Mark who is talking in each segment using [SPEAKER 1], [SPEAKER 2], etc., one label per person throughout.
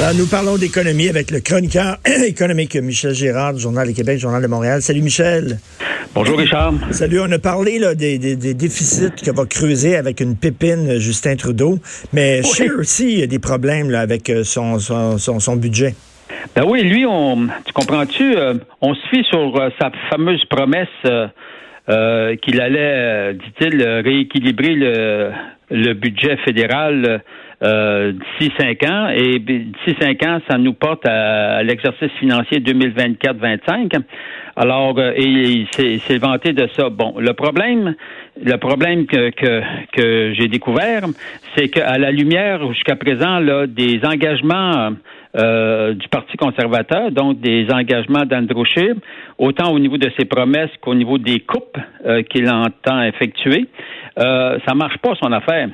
[SPEAKER 1] Alors, nous parlons d'économie avec le chroniqueur économique Michel Gérard du Journal du Québec, Journal de Montréal. Salut Michel.
[SPEAKER 2] Bonjour Richard.
[SPEAKER 1] Salut, on a parlé là, des, des, des déficits que va creuser avec une pépine Justin Trudeau, mais sais aussi il y a des problèmes là, avec euh, son, son, son, budget.
[SPEAKER 2] Ben oui, lui, on, tu comprends-tu, euh, on se fie sur euh, sa fameuse promesse qu'il allait, dit-il, rééquilibrer le, le budget fédéral euh, d'ici cinq ans. Et d'ici cinq ans, ça nous porte à, l'exercice financier 2024-25. Alors, euh, et c'est vanté de ça. Bon, le problème, le problème que, que, que j'ai découvert, c'est qu'à la lumière jusqu'à présent là, des engagements euh, du Parti conservateur, donc des engagements d'Andrew Scheer, autant au niveau de ses promesses qu'au niveau des coupes qu'il entend effectuer, euh, ça marche pas son affaire.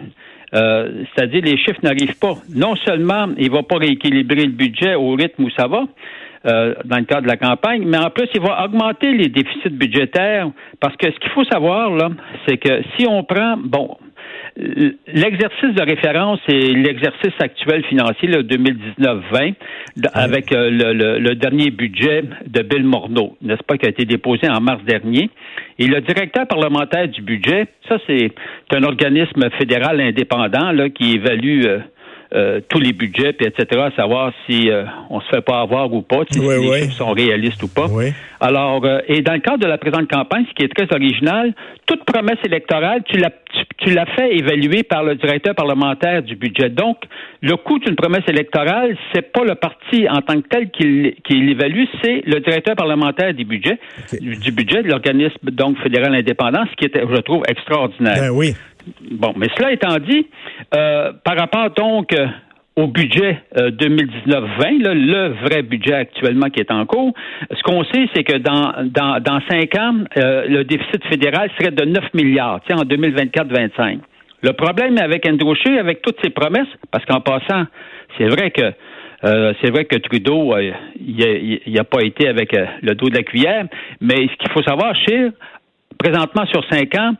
[SPEAKER 2] Euh, c'est-à-dire les chiffres n'arrivent pas. Non seulement il va pas rééquilibrer le budget au rythme où ça va, euh, dans le cadre de la campagne, mais en plus, il va augmenter les déficits budgétaires parce que ce qu'il faut savoir, là, c'est que si on prend, bon, L'exercice de référence est l'exercice actuel financier, le 2019-20, avec euh, le, dernier budget de Bill Morneau, n'est-ce pas, qui a été déposé en mars dernier. Et le directeur parlementaire du budget, ça c'est un organisme fédéral indépendant là, qui évalue euh, euh, tous les budgets, puis etc., à savoir si euh, on se fait pas avoir ou pas, si les chiffres sont réalistes ou pas. Alors, euh, et dans le cadre de la présente campagne, ce qui est très original, toute promesse électorale, tu l'as tu, l'as fait évaluer par le directeur parlementaire du budget. Donc, le coût d'une promesse électorale, c'est pas le parti en tant que tel qui, l'évalue, c'est le directeur parlementaire du budget, du, budget de l'organisme donc fédéral indépendant, ce qui était, je trouve, extraordinaire.
[SPEAKER 1] Ben oui.
[SPEAKER 2] Bon, mais cela étant dit, euh, par rapport donc euh, au budget 2019-20, euh, le vrai budget actuellement qui est en cours, ce qu'on sait, c'est que dans, dans, dans cinq ans, le déficit fédéral serait de 9 milliards, en 2024-25. Le problème avec Andrew Scheer, avec toutes ses promesses, parce qu'en passant, c'est vrai que c'est vrai que Trudeau, il n'a pas été avec le dos de la cuillère, mais ce qu'il faut savoir, Scheer, présentement sur cinq ans,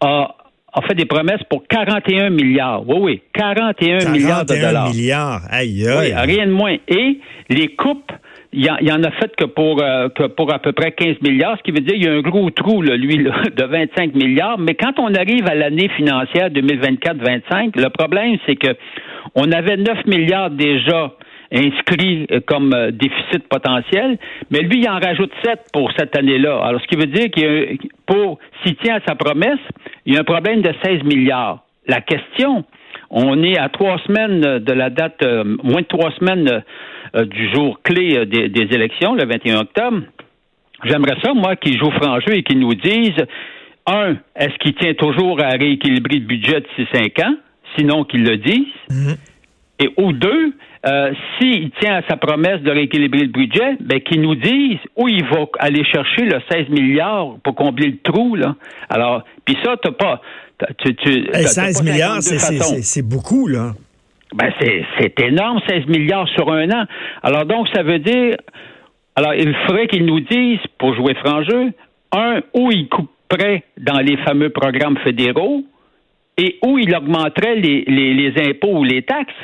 [SPEAKER 2] a a fait des promesses pour 41 milliards. Oui, oui, 41, milliards de dollars.
[SPEAKER 1] milliards, aïe, aïe.
[SPEAKER 2] Oui, rien de moins. Et les coupes, il y, en a fait que pour, euh, que pour à peu près 15 milliards, ce qui veut dire qu'il y a un gros trou, là, lui, de 25 milliards. Mais quand on arrive à l'année financière 2024-25, le problème, c'est que on avait 9 milliards déjà inscrit euh, comme euh, déficit potentiel, mais lui, il en rajoute 7 pour cette année-là. Alors, ce qui veut dire qu'il pour s'il tient à sa promesse, il y a un problème de 16 milliards. La question, on est à trois semaines de la date, euh, moins de trois semaines du jour clé des, élections, le 21 octobre. J'aimerais ça, moi, qu'ils jouent franc jeu et qu'ils nous disent, un, est-ce qu'il tient toujours à rééquilibrer le budget de ces cinq ans? Sinon, qu'ils le disent. Mm-hmm. Et ou deux, euh, s'il tient à sa promesse de rééquilibrer le budget, ben qu'il nous dise où il va aller chercher le 16 milliards pour combler le trou. Là. Alors, puis ça, t'as pas.
[SPEAKER 1] Tu, tu, 16 milliards, c'est beaucoup, là.
[SPEAKER 2] Ben, c'est énorme, 16 milliards sur un an. Alors, donc, ça veut dire. Alors, il faudrait qu'il nous dise, pour jouer franc jeu, un, où il couperait dans les fameux programmes fédéraux et où il augmenterait les, les, les impôts ou les taxes.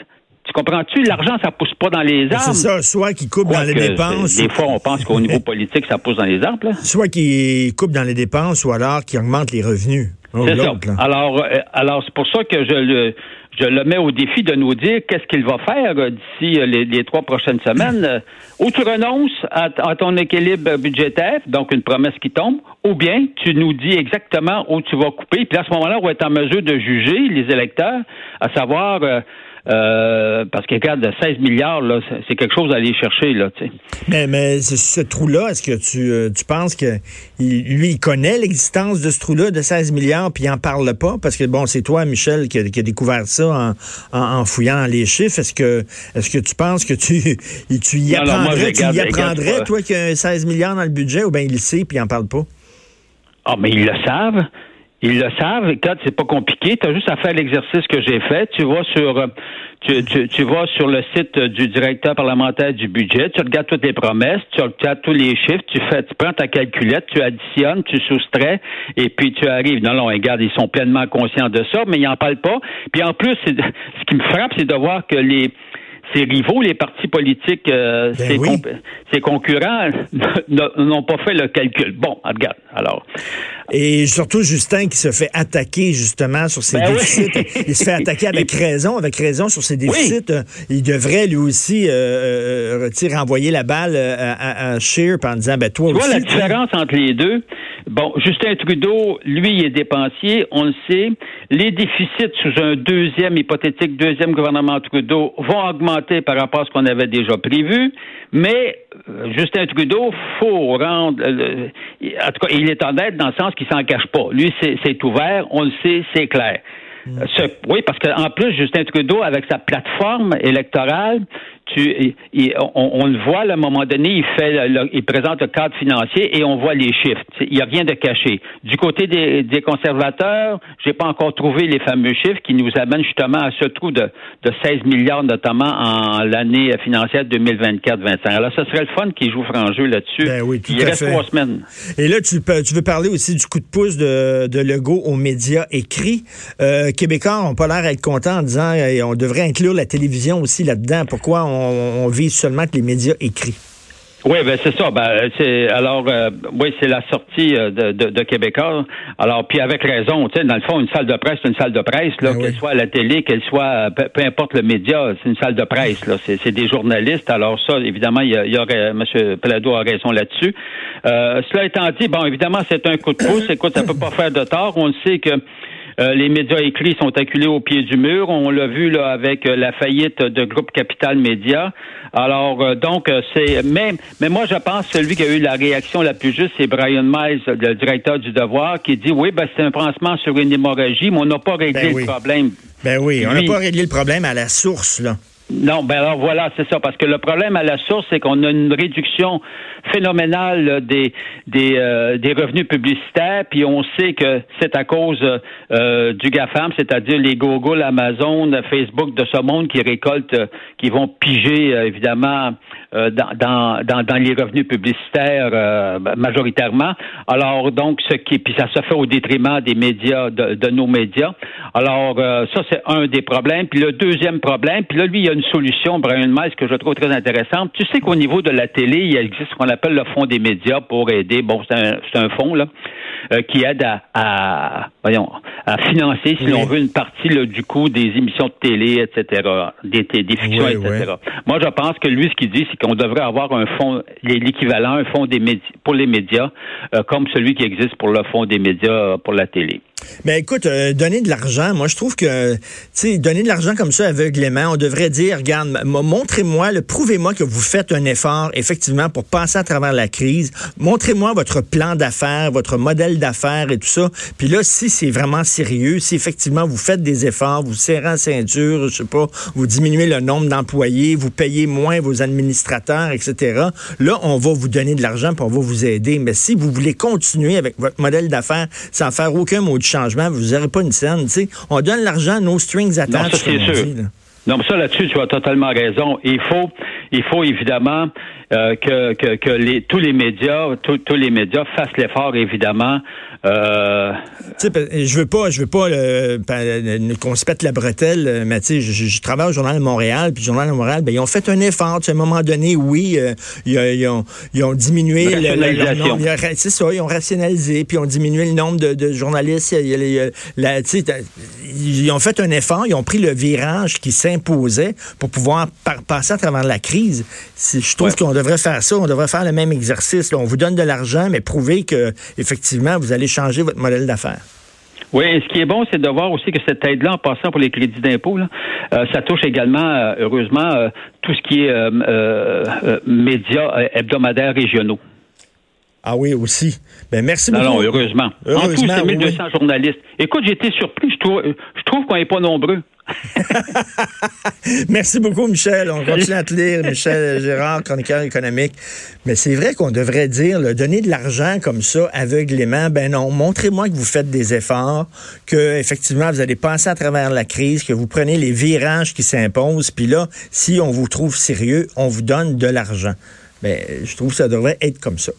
[SPEAKER 2] Tu comprends-tu? L'argent, ça pousse pas dans les arbres.
[SPEAKER 1] C'est ça, soit qu'il coupe dans les dépenses.
[SPEAKER 2] Des fois, on pense qu'au niveau politique, ça pousse dans les arbres.
[SPEAKER 1] Soit qu'il coupe dans les dépenses ou alors qu'il augmente les revenus.
[SPEAKER 2] C'est ça. Alors, euh, alors c'est pour ça que je le, je le mets au défi de nous dire qu'est-ce qu'il va faire euh, d'ici euh, les, trois prochaines semaines. ou tu renonces à, ton équilibre budgétaire, donc une promesse qui tombe, ou bien tu nous dis exactement où tu vas couper. Puis à ce moment-là, on va être en mesure de juger les électeurs, à savoir euh, parce que, de 16 milliards, là, c'est quelque chose à aller chercher, là, tu sais.
[SPEAKER 1] Mais, mais ce, trou-là, est-ce que tu, euh, tu penses que lui, il connaît l'existence de ce trou-là de 16 milliards, puis il en parle pas? Parce que, bon, c'est toi, Michel, qui a, découvert ça en, en, fouillant les chiffres. Est-ce que, est-ce que tu penses que tu, tu y apprendrais, tu y apprendrais, toi, qu'il y a 16 milliards dans le budget, ou bien il le sait, puis il en parle pas?
[SPEAKER 2] Ah, mais ils le savent. Ils le savent. Quand c'est pas compliqué, tu as juste à faire l'exercice que j'ai fait. Tu vas sur euh, tu, tu, tu, vas sur le site du directeur parlementaire du budget, tu regardes toutes les promesses, tu regardes tous les chiffres, tu fais, tu prends ta calculette, tu additionnes, tu soustrais, et puis tu arrives. Non, non, regarde, ils sont pleinement conscients de ça, mais ils n'en parlent pas. Puis en plus, ce qui me frappe, c'est de voir que les ses rivaux, les partis politiques, euh,
[SPEAKER 1] ben
[SPEAKER 2] ses, concurrents n'ont pas fait le calcul. Bon, regarde, alors.
[SPEAKER 1] Et surtout Justin qui se fait attaquer justement sur ses ben déficits. Il se fait attaquer avec raison, avec raison sur ses déficits. Il devrait lui aussi euh, euh renvoyer la balle à, à, Scheer en disant, ben toi
[SPEAKER 2] tu
[SPEAKER 1] Vois
[SPEAKER 2] la différence entre les deux? Bon, Justin Trudeau, lui, il est dépensier, on le sait. Les déficits sous un deuxième, hypothétique deuxième gouvernement Trudeau vont augmenter par rapport à ce qu'on avait déjà prévu. Mais euh, Justin Trudeau, faut rendre. Euh, en tout cas, il est honnête dans le sens qu'il s'en cache pas. Lui, c'est ouvert, on le sait, c'est clair. Mm. oui, parce qu'en plus, Justin Trudeau, avec sa plateforme électorale, tu, on, le voit, à un moment donné, il fait, il présente le cadre financier et on voit les chiffres. Il n'y a rien de caché. Du côté des, des conservateurs, j'ai pas encore trouvé les fameux chiffres qui nous amènent justement à ce trou de, de 16 milliards, notamment en l'année financière 2024-25. Alors, ce serait le fun qui joue franc jeu là-dessus.
[SPEAKER 1] Ben oui,
[SPEAKER 2] il reste trois semaines.
[SPEAKER 1] Et là, tu, tu veux parler aussi du coup de pouce de, de Legault aux médias écrits. Euh, Québécois n'ont pas l'air d'être contents en disant on devrait inclure la télévision aussi là-dedans. Pourquoi on on, vise seulement que les médias écrits.
[SPEAKER 2] Oui, ben c'est ça. Ben c'est alors euh, oui, c'est la sortie euh, de, de, Québécois. Alors puis avec raison, tu sais, dans le fond, une salle de presse, c'est une salle de presse là, ben qu'elle soit à la télé, qu'elle soit peu, importe le média, c'est une salle de presse là. C'est des journalistes. Alors ça, évidemment, il y, a, il y aurait, M. Pelado a raison là-dessus. Euh, cela étant dit, bon, évidemment, c'est un coup de pouce. Écoute, ça peut pas faire de tort. On le sait que euh, les médias écrits sont acculés au pied du mur. On l'a vu là avec euh, la faillite de Groupe Capital Média. Alors euh, donc c'est mais mais moi je pense celui qui a eu la réaction la plus juste c'est Brian Miles, le directeur du Devoir, qui dit oui ben c'est un pansement sur une hémorragie, mais on n'a pas réglé
[SPEAKER 1] ben
[SPEAKER 2] le problème.
[SPEAKER 1] Ben oui, on n'a pas réglé le problème à la source là.
[SPEAKER 2] Non, ben alors voilà, c'est ça, parce que le problème à la source, c'est qu'on a une réduction phénoménale des des, euh, des revenus publicitaires, puis on sait que c'est à cause euh, du GAFAM, c'est-à-dire les Google, Amazon, Facebook de ce monde qui récoltent, qui vont piger évidemment euh, dans, dans, dans, les revenus publicitaires euh, majoritairement. Alors donc ce qui puis ça se fait au détriment des médias de, de nos médias. Alors euh, ça c'est un des problèmes. Puis le deuxième problème, puis là lui il y a une solution Brian Miles que je trouve très intéressante. Tu sais qu'au niveau de la télé il existe ce qu'on appelle le fonds des médias pour aider. Bon c'est un, un fonds là qui aide à, à voyons à financer si l'on veut une partie là, du coût des émissions de télé etc. des, des fictions etc. Moi je pense que lui ce qu'il dit c'est qu'on devrait avoir un fonds, l'équivalent, un fonds des médias, pour les médias, euh, comme celui qui existe pour le fonds des médias euh, pour la télé.
[SPEAKER 1] Mais écoute, euh, donner de l'argent, moi je trouve que, tu sais, donner de l'argent comme ça aveuglément, on devrait dire, regarde, montrez-moi, prouvez-moi que vous faites un effort, effectivement, pour passer à travers la crise. Montrez-moi votre plan d'affaires, votre modèle d'affaires et tout ça. Puis là, si c'est vraiment sérieux, si effectivement vous faites des efforts, vous serrez la ceinture, je sais pas, vous diminuez le nombre d'employés, vous payez moins vos administrateurs, etc. Là, on va vous donner de l'argent, pour on va vous aider. Mais si vous voulez continuer avec votre modèle d'affaires sans faire aucun mot de changement, vous n'aurez pas une scène. On donne l'argent, no strings sûr.
[SPEAKER 2] non, mais ça, là-dessus, tu as totalement raison. Il faut, il faut évidemment euh, que, que, que les, tous les médias, tous les médias fassent l'effort, évidemment,
[SPEAKER 1] euh... Je veux pas, je veux pas qu'on se pète la bretelle, mais tu sais, je, travaille au Journal de Montréal, puis le Journal de Montréal, ben, ils ont fait un effort. À un moment donné, oui, euh, ils, ont, ils, ont, diminué le, nombre. C'est ça, ils ont rationalisé, puis ils ont diminué le nombre de, journalistes. La, ils ont fait un effort, ils ont pris le virage qui s'imposait pour pouvoir passer à travers la crise. Je trouve qu'on devrait faire ça, on devrait faire le même exercice. On vous donne de l'argent, mais prouver que effectivement vous allez changer votre modèle d'affaires.
[SPEAKER 2] Oui, ce qui est bon, c'est de voir aussi que cette aide-là, en passant pour les crédits d'impôt, euh, ça touche également, euh, heureusement, euh, tout ce qui est médias hebdomadaires régionaux.
[SPEAKER 1] Ah oui, aussi. Ben, merci beaucoup.
[SPEAKER 2] Non, heureusement. heureusement. En tout, c'est 1200 journalistes. Écoute, été surpris. Je trouve, je trouve qu'on n'est pas nombreux.
[SPEAKER 1] Merci beaucoup, Michel. On continue à te lire, Michel Gérard, chroniqueur économique. Mais c'est vrai qu'on devrait dire, donner de l'argent comme ça, aveuglément, ben non, montrez-moi que vous faites des efforts, que effectivement vous allez passer à travers la crise, que vous prenez les virages qui s'imposent, puis là, si on vous trouve sérieux, on vous donne de l'argent. Ben, je trouve que ça devrait être comme ça.